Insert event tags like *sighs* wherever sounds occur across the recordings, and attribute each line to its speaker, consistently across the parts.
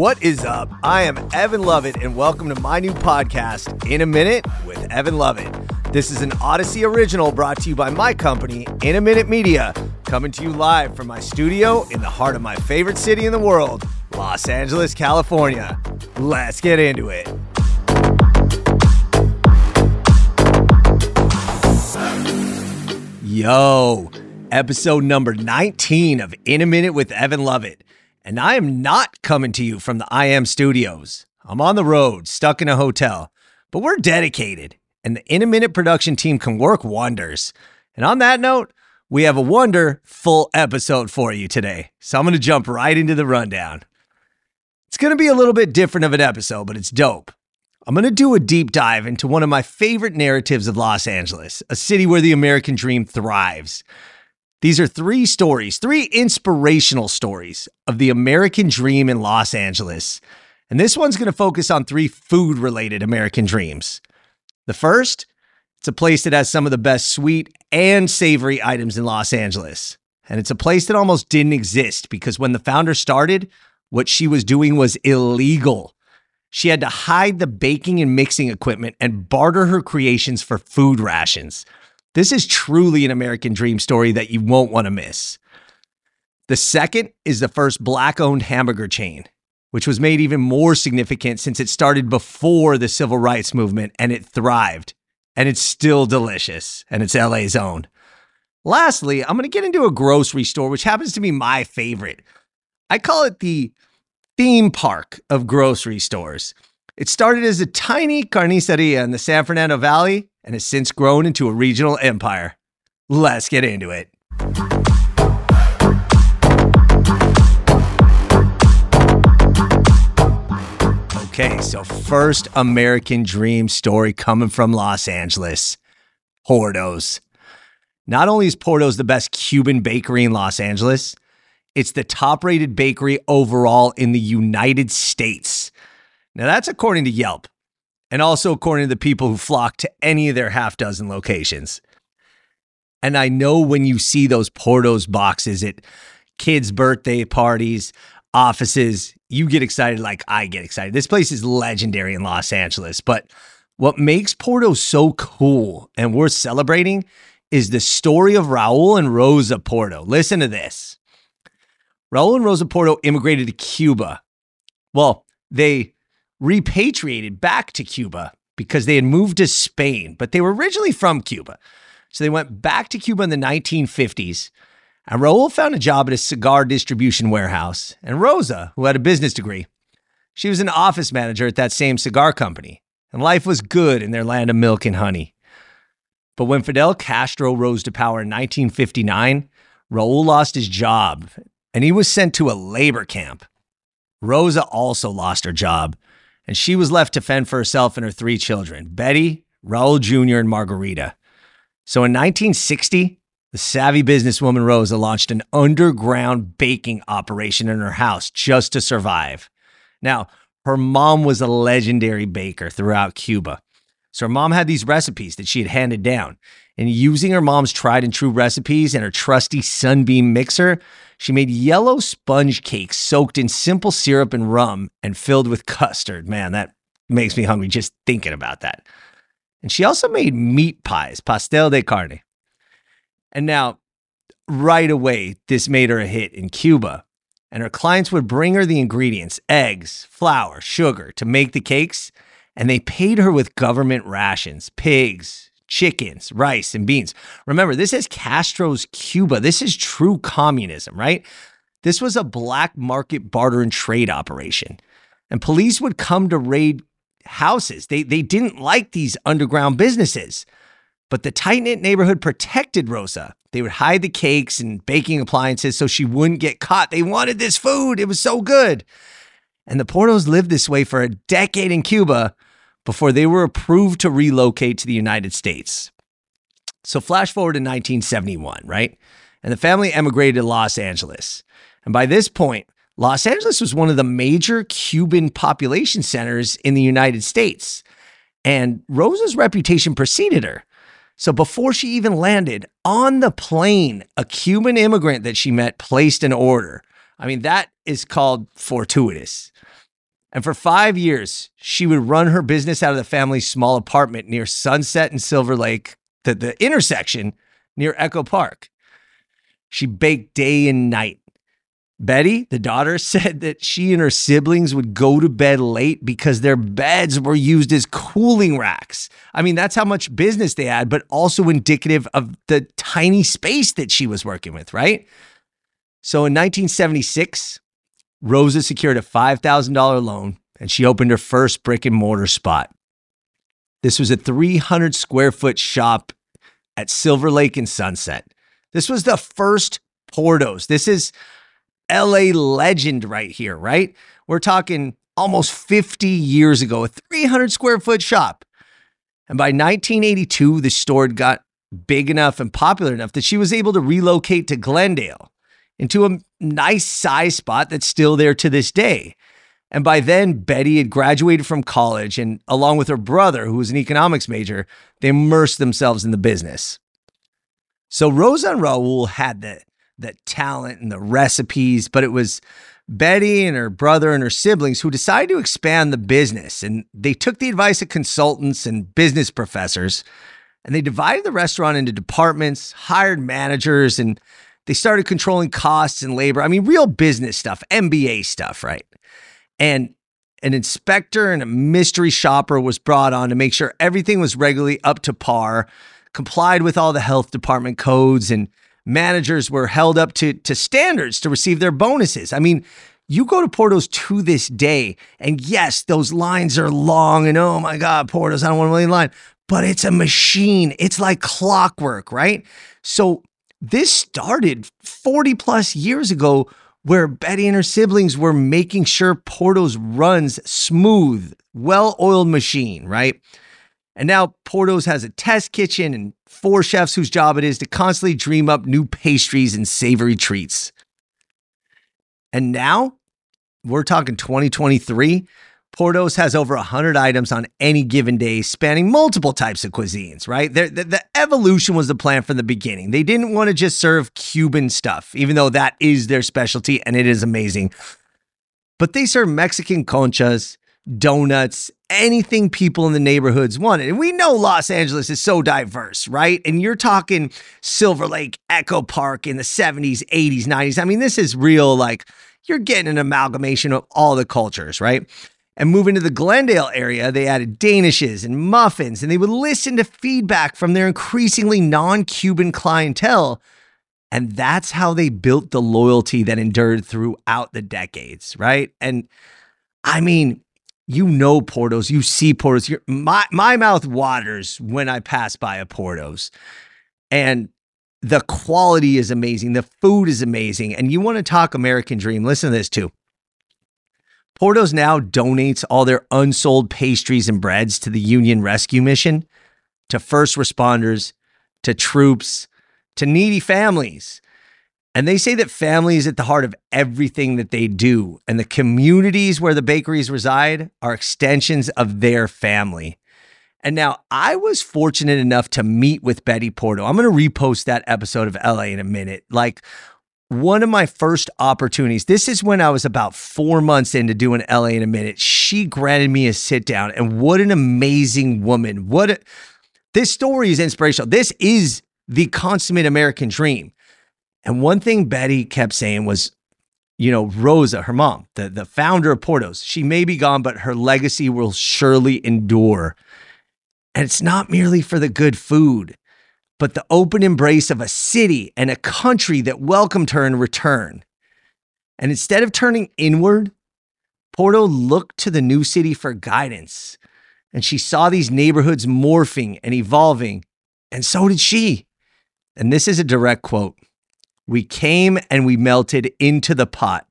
Speaker 1: What is up? I am Evan Lovett, and welcome to my new podcast, In a Minute with Evan Lovett. This is an Odyssey original brought to you by my company, In a Minute Media, coming to you live from my studio in the heart of my favorite city in the world, Los Angeles, California. Let's get into it. Yo, episode number 19 of In a Minute with Evan Lovett. And I am not coming to you from the I Am studios. I'm on the road, stuck in a hotel, but we're dedicated, and the In a Minute production team can work wonders. And on that note, we have a wonderful episode for you today. So I'm going to jump right into the rundown. It's going to be a little bit different of an episode, but it's dope. I'm going to do a deep dive into one of my favorite narratives of Los Angeles, a city where the American dream thrives. These are three stories, three inspirational stories of the American dream in Los Angeles. And this one's going to focus on three food related American dreams. The first, it's a place that has some of the best sweet and savory items in Los Angeles. And it's a place that almost didn't exist because when the founder started, what she was doing was illegal. She had to hide the baking and mixing equipment and barter her creations for food rations. This is truly an American dream story that you won't want to miss. The second is the first black owned hamburger chain, which was made even more significant since it started before the civil rights movement and it thrived. And it's still delicious and it's LA's own. Lastly, I'm going to get into a grocery store, which happens to be my favorite. I call it the theme park of grocery stores. It started as a tiny carniceria in the San Fernando Valley and has since grown into a regional empire. Let's get into it. Okay, so first American dream story coming from Los Angeles Porto's. Not only is Porto's the best Cuban bakery in Los Angeles, it's the top rated bakery overall in the United States. Now, that's according to Yelp and also according to the people who flock to any of their half dozen locations. And I know when you see those Porto's boxes at kids' birthday parties, offices, you get excited like I get excited. This place is legendary in Los Angeles. But what makes Porto so cool and worth celebrating is the story of Raul and Rosa Porto. Listen to this. Raul and Rosa Porto immigrated to Cuba. Well, they repatriated back to Cuba because they had moved to Spain, but they were originally from Cuba. So they went back to Cuba in the 1950s. And Raul found a job at a cigar distribution warehouse. And Rosa, who had a business degree, she was an office manager at that same cigar company. And life was good in their land of milk and honey. But when Fidel Castro rose to power in 1959, Raul lost his job and he was sent to a labor camp. Rosa also lost her job and she was left to fend for herself and her three children Betty, Raul Jr., and Margarita. So in 1960, the savvy businesswoman Rosa launched an underground baking operation in her house just to survive. Now, her mom was a legendary baker throughout Cuba. So her mom had these recipes that she had handed down. And using her mom's tried and true recipes and her trusty Sunbeam mixer, she made yellow sponge cakes soaked in simple syrup and rum and filled with custard. Man, that makes me hungry just thinking about that. And she also made meat pies, pastel de carne. And now, right away, this made her a hit in Cuba. And her clients would bring her the ingredients eggs, flour, sugar to make the cakes. And they paid her with government rations, pigs, chickens, rice, and beans. Remember, this is Castro's Cuba. This is true communism, right? This was a black market barter and trade operation. And police would come to raid houses. They, they didn't like these underground businesses. But the tight knit neighborhood protected Rosa. They would hide the cakes and baking appliances so she wouldn't get caught. They wanted this food, it was so good. And the Portos lived this way for a decade in Cuba before they were approved to relocate to the United States. So, flash forward to 1971, right? And the family emigrated to Los Angeles. And by this point, Los Angeles was one of the major Cuban population centers in the United States. And Rosa's reputation preceded her. So before she even landed on the plane, a Cuban immigrant that she met placed an order. I mean, that is called fortuitous. And for five years, she would run her business out of the family's small apartment near Sunset and Silver Lake, the, the intersection near Echo Park. She baked day and night. Betty, the daughter, *laughs* said that she and her siblings would go to bed late because their beds were used as cooling racks. I mean, that's how much business they had, but also indicative of the tiny space that she was working with, right? So in 1976, Rosa secured a $5,000 loan and she opened her first brick and mortar spot. This was a 300 square foot shop at Silver Lake and Sunset. This was the first Portos. This is LA legend right here, right? We're talking almost 50 years ago, a 300 square foot shop. And by 1982, the store got big enough and popular enough that she was able to relocate to Glendale into a nice size spot that's still there to this day. And by then, Betty had graduated from college, and along with her brother, who was an economics major, they immersed themselves in the business. So Rosa and Raul had the, the talent and the recipes, but it was Betty and her brother and her siblings who decided to expand the business. And they took the advice of consultants and business professors, and they divided the restaurant into departments, hired managers, and they started controlling costs and labor. I mean, real business stuff, MBA stuff, right? And an inspector and a mystery shopper was brought on to make sure everything was regularly up to par, complied with all the health department codes, and managers were held up to, to standards to receive their bonuses. I mean, you go to Porto's to this day, and yes, those lines are long, and oh my God, Porto's, I don't want to wait in line, but it's a machine. It's like clockwork, right? So this started 40 plus years ago where Betty and her siblings were making sure Porto's runs smooth, well oiled machine, right? And now Porto's has a test kitchen and four chefs whose job it is to constantly dream up new pastries and savory treats. And now we're talking 2023. Portos has over 100 items on any given day, spanning multiple types of cuisines, right? The, the, the, evolution was the plan from the beginning. They didn't want to just serve Cuban stuff, even though that is their specialty and it is amazing. But they serve Mexican conchas, donuts, anything people in the neighborhoods wanted. And we know Los Angeles is so diverse, right? And you're talking Silver Lake, Echo Park in the 70s, 80s, 90s. I mean, this is real, like, you're getting an amalgamation of all the cultures, right? And moving to the Glendale area, they added danishes and muffins, and they would listen to feedback from their increasingly non Cuban clientele. And that's how they built the loyalty that endured throughout the decades, right? And I mean, you know Portos, you see Portos. my my mouth waters when I pass by a Portos, and the quality is amazing. The food is amazing, and you want to talk American Dream? Listen to this too. Portos now donates all their unsold pastries and breads to the Union Rescue Mission, to first responders, to troops, to needy families. And they say that family is at the heart of everything that they do. And the communities where the bakeries reside are extensions of their family. And now I was fortunate enough to meet with Betty Porto. I'm going to repost that episode of LA in a minute. Like one of my first opportunities, this is when I was about four months into doing LA in a minute. She granted me a sit down, and what an amazing woman. What a, this story is inspirational. This is the consummate American dream. And one thing Betty kept saying was, you know, Rosa, her mom, the, the founder of Portos, she may be gone, but her legacy will surely endure. And it's not merely for the good food but the open embrace of a city and a country that welcomed her in return. And instead of turning inward, Porto looked to the new city for guidance. And she saw these neighborhoods morphing and evolving, and so did she. And this is a direct quote We came and we melted into the pot.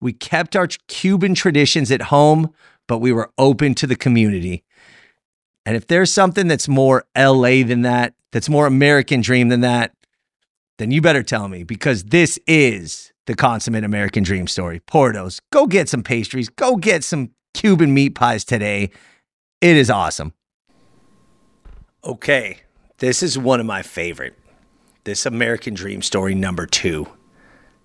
Speaker 1: We kept our Cuban traditions at home, but we were open to the community. And if there's something that's more LA than that, that's more American dream than that, then you better tell me because this is the consummate American dream story. Portos, go get some pastries, go get some Cuban meat pies today. It is awesome. Okay, this is one of my favorite. This American dream story number two,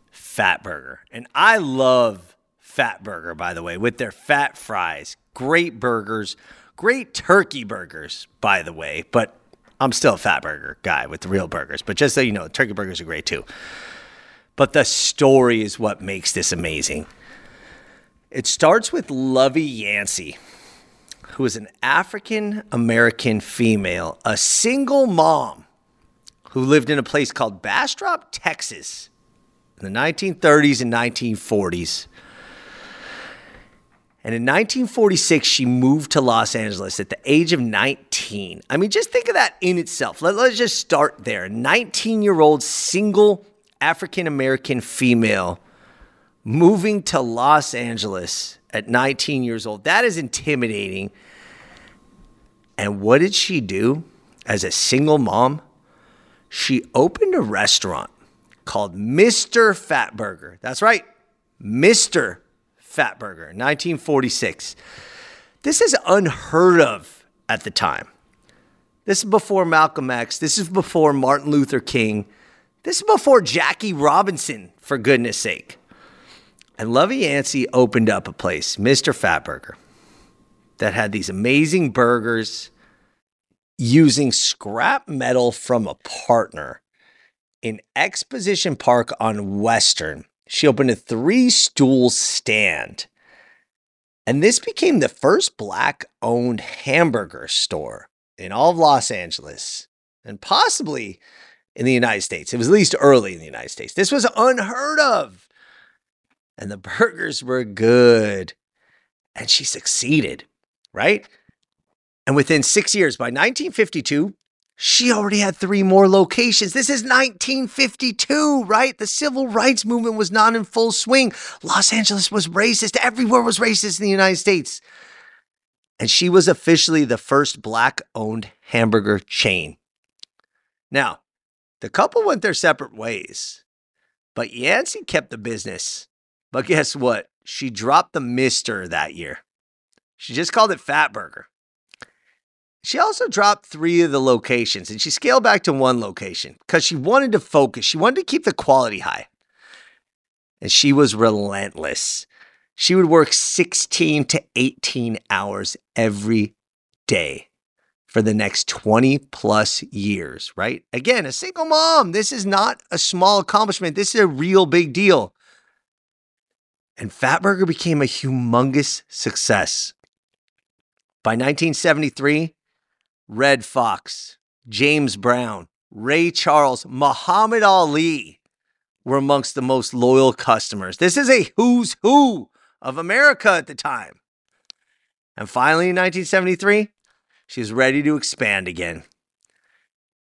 Speaker 1: Fat Burger. And I love Fat Burger, by the way, with their fat fries. Great burgers, great turkey burgers, by the way. But I'm still a Fat Burger guy with the real burgers. But just so you know, turkey burgers are great too. But the story is what makes this amazing. It starts with Lovey Yancey, who is an African American female, a single mom who lived in a place called Bastrop, Texas in the 1930s and 1940s. And in 1946, she moved to Los Angeles at the age of 19. I mean, just think of that in itself. Let, us just start there. 19 year old single African American female moving to Los Angeles at 19 years old. That is intimidating. And what did she do as a single mom? She opened a restaurant called Mr. Fatburger. That's right, Mr. Fatburger, 1946. This is unheard of at the time. This is before Malcolm X. This is before Martin Luther King. This is before Jackie Robinson, for goodness sake. And Lovey Yancey opened up a place, Mr. Fatburger, that had these amazing burgers using scrap metal from a partner in Exposition Park on Western. She opened a three stool stand. And this became the first black owned hamburger store in all of Los Angeles and possibly in the United States. It was at least early in the United States. This was unheard of. And the burgers were good. And she succeeded, right? And within six years, by 1952, she already had three more locations. This is 1952, right? The civil rights movement was not in full swing. Los Angeles was racist. Everywhere was racist in the United States. And she was officially the first black owned hamburger chain. Now, the couple went their separate ways, but Yancey kept the business. But guess what? She dropped the Mister that year. She just called it Fat Burger. She also dropped three of the locations and she scaled back to one location because she wanted to focus. She wanted to keep the quality high. And she was relentless. She would work 16 to 18 hours every day for the next 20 plus years, right? Again, a single mom. This is not a small accomplishment. This is a real big deal. And Fatburger became a humongous success. By 1973, Redd Foxx, James Brown, Ray Charles, Muhammad Ali were amongst the most loyal customers. This is a who's who of America at the time. And finally, in 1973, she was ready to expand again.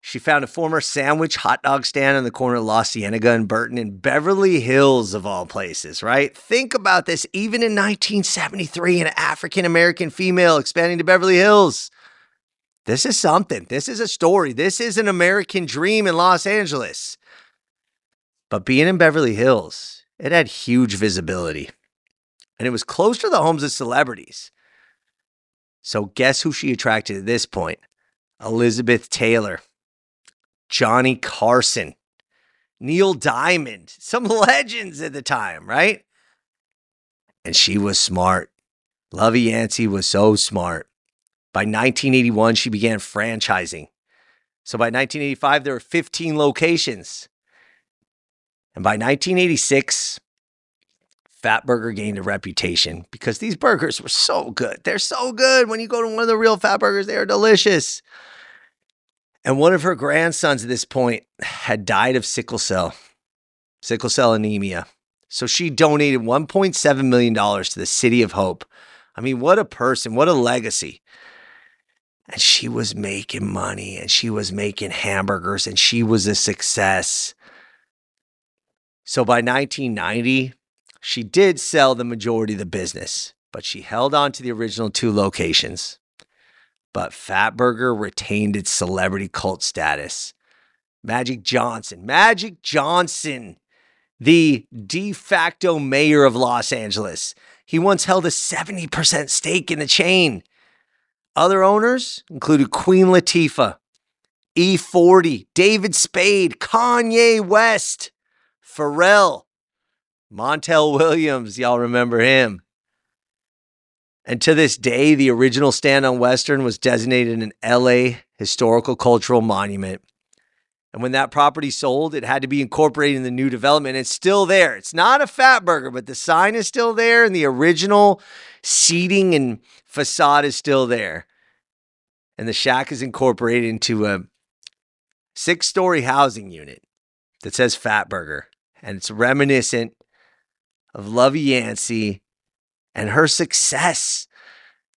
Speaker 1: She found a former sandwich hot dog stand on the corner of La Cienega and Burton in Beverly Hills, of all places, right? Think about this. Even in 1973, an African American female expanding to Beverly Hills. This is something. This is a story. This is an American dream in Los Angeles. But being in Beverly Hills, it had huge visibility. And it was close to the homes of celebrities. So, guess who she attracted at this point? Elizabeth Taylor, Johnny Carson, Neil Diamond, some legends at the time, right? And she was smart. Lovey Yancey was so smart. By 1981, she began franchising. So by 1985, there were 15 locations. And by 1986, Fatburger gained a reputation because these burgers were so good. They're so good. When you go to one of the real Fatburgers, they are delicious. And one of her grandsons at this point had died of sickle cell, sickle cell anemia. So she donated $1.7 million to the City of Hope. I mean, what a person, what a legacy and she was making money and she was making hamburgers and she was a success. So by 1990, she did sell the majority of the business, but she held on to the original two locations. But Fatburger retained its celebrity cult status. Magic Johnson, Magic Johnson, the de facto mayor of Los Angeles. He once held a 70% stake in the chain. Other owners included Queen Latifah, E40, David Spade, Kanye West, Pharrell, Montel Williams, y'all remember him. And to this day, the original stand on Western was designated an LA historical cultural monument. And when that property sold, it had to be incorporated in the new development. It's still there. It's not a fat burger, but the sign is still there and the original seating and facade is still there. And the shack is incorporated into a six story housing unit that says Fat Burger. And it's reminiscent of Lovey Yancey and her success.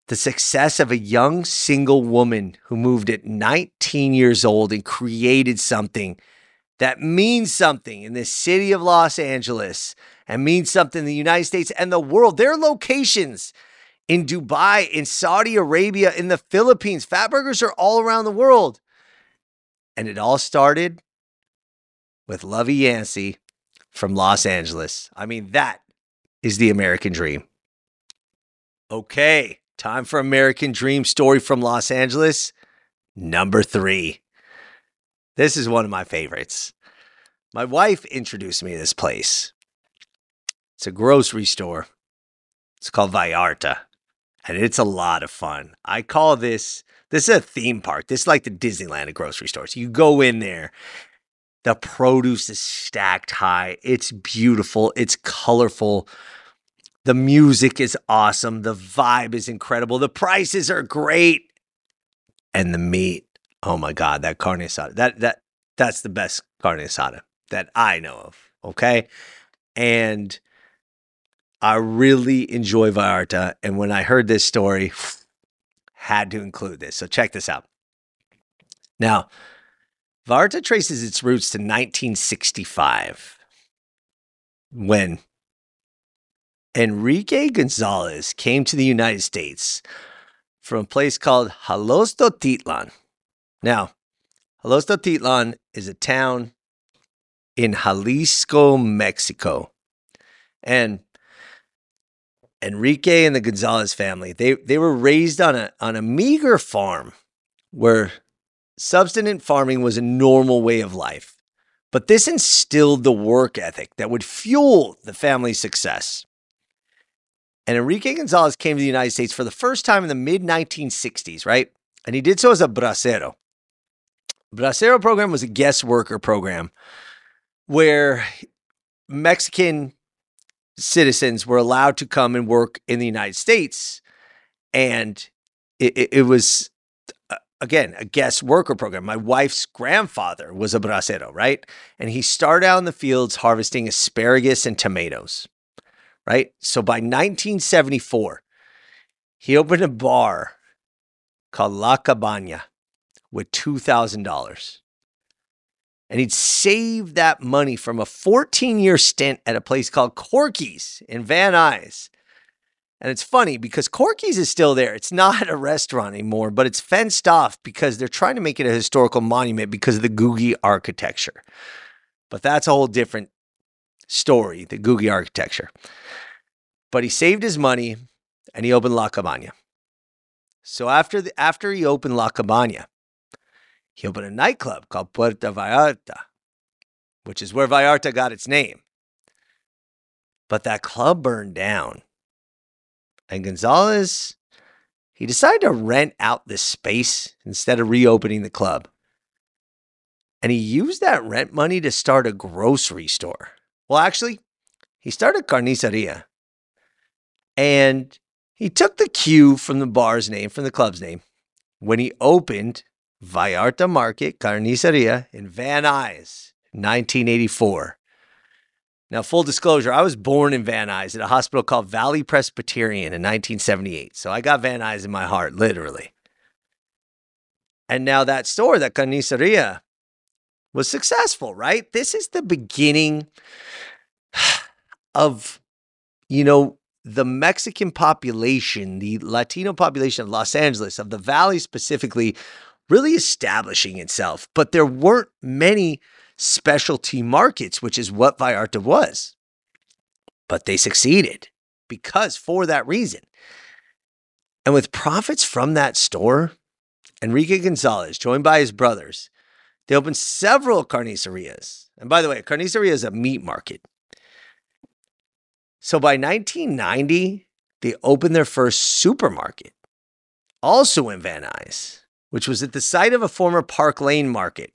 Speaker 1: The success of a young single woman who moved at 19 years old and created something that means something in the city of Los Angeles and means something in the United States and the world. Their locations in Dubai, in Saudi Arabia, in the Philippines. Fat burgers are all around the world. And it all started with Lovey Yancey from Los Angeles. I mean, that is the American dream. Okay, time for American Dream story from Los Angeles. Number three. This is one of my favorites. My wife introduced me to this place. It's a grocery store. It's called Vallarta, and it's a lot of fun. I call this this is a theme park. This is like the Disneyland of grocery stores. You go in there, the produce is stacked high. It's beautiful. It's colorful. The music is awesome. The vibe is incredible. The prices are great. And the meat, oh my God, that carne asada. That that that's the best carne asada that I know of. Okay. And I really enjoy Vallarta. And when I heard this story, had to include this. So check this out. Now, Vallarta traces its roots to 1965 when Enrique Gonzalez came to the United States from a place called Titlan. Now, Titlan is a town in Jalisco, Mexico. And Enrique and the Gonzalez family, they, they were raised on a, on a meager farm where subsistence farming was a normal way of life. But this instilled the work ethic that would fuel the family's success. And Enrique Gonzalez came to the United States for the first time in the mid 1960s, right? And he did so as a bracero. Bracero program was a guest worker program where Mexican citizens were allowed to come and work in the United States. And it, it, it was, uh, again, a guest worker program. My wife's grandfather was a bracero, right? And he started out in the fields harvesting asparagus and tomatoes right? So by 1974, he opened a bar called La Cabana with $2,000. And he'd saved that money from a 14 year stint at a place called Corky's in Van Nuys. And it's funny because Corky's is still there. It's not a restaurant anymore, but it's fenced off because they're trying to make it a historical monument because of the Googie architecture. But that's a whole different story, the Googie architecture. But he saved his money and he opened La Cabana. So after the, after he opened La Cabana, he opened a nightclub called Puerto Vallarta, which is where Vallarta got its name. But that club burned down. And Gonzalez, he decided to rent out this space instead of reopening the club. And he used that rent money to start a grocery store. Well, actually, he started carniceria. And he took the cue from the bar's name, from the club's name, when he opened Vallarta Market Carniceria in Van Nuys, 1984. Now, full disclosure, I was born in Van Nuys at a hospital called Valley Presbyterian in 1978. So I got Van Nuys in my heart, literally. And now that store, that Carniceria, was successful, right? This is the beginning *sighs* of, you know, the Mexican population, the Latino population of Los Angeles, of the Valley specifically, really establishing itself. But there weren't many specialty markets, which is what Vallarta was. But they succeeded because for that reason. And with profits from that store, Enrique Gonzalez, joined by his brothers, they opened several carnicerias. And by the way, a carniceria is a meat market. So by 1990, they opened their first supermarket, also in Van Nuys, which was at the site of a former Park Lane market.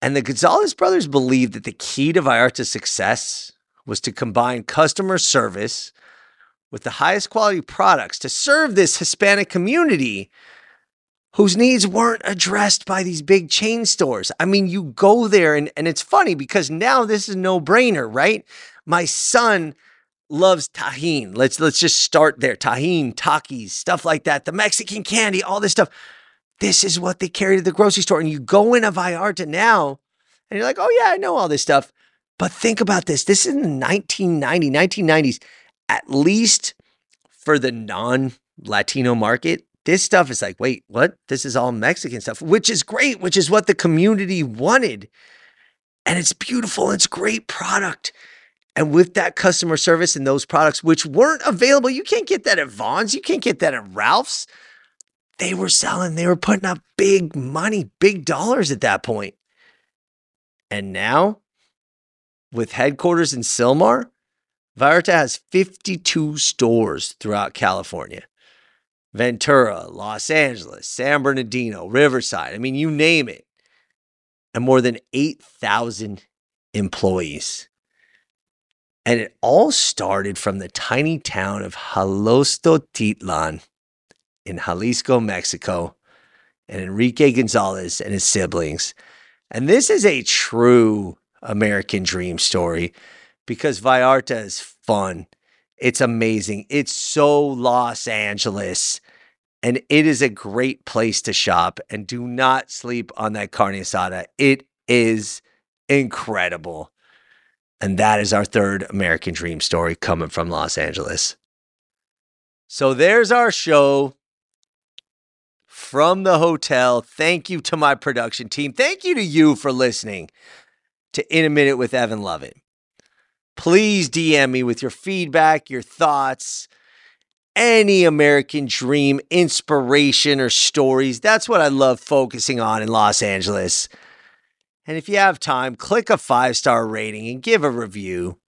Speaker 1: And the Gonzalez brothers believed that the key to Vallarta's success was to combine customer service with the highest quality products to serve this Hispanic community whose needs weren't addressed by these big chain stores. I mean, you go there and, and it's funny because now this is no brainer, right? My son loves Tajín. Let's let's just start there. Tajín, Takis, stuff like that. The Mexican candy, all this stuff. This is what they carry to the grocery store. And you go in a Vallarta now and you're like, oh yeah, I know all this stuff. But think about this. This is in the 1990, 1990s. At least for the non-Latino market, this stuff is like, wait, what? This is all Mexican stuff, which is great, which is what the community wanted. And it's beautiful. It's great product. And with that customer service and those products, which weren't available, you can't get that at Vons, you can't get that at Ralph's. They were selling, they were putting up big money, big dollars at that point. And now, with headquarters in Sylmar, Vallarta has 52 stores throughout California. Ventura, Los Angeles, San Bernardino, Riverside. I mean, you name it. And more than 8,000 employees. And it all started from the tiny town of Jalostotitlan in Jalisco, Mexico, and Enrique Gonzalez and his siblings. And this is a true American dream story because Vallarta is fun. It's amazing. It's so Los Angeles. And it is a great place to shop. And do not sleep on that carne asada. It is incredible. And that is our third American Dream story coming from Los Angeles. So there's our show from the hotel. Thank you to my production team. Thank you to you for listening to In a Minute with Evan Lovett. Please DM me with your feedback, your thoughts, any American dream inspiration or stories. That's what I love focusing on in Los Angeles. And if you have time, click a five star rating and give a review.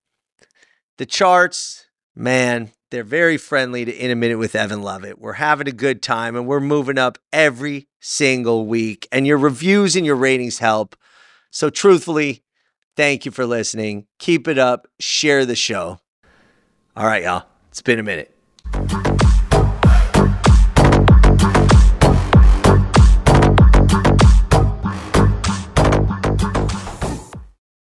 Speaker 1: The charts, man, they're very friendly to In a Minute with Evan Lovett. We're having a good time and we're moving up every single week. And your reviews and your ratings help. So, truthfully, Thank you for listening. Keep it up. Share the show. All right, y'all. It's been a minute.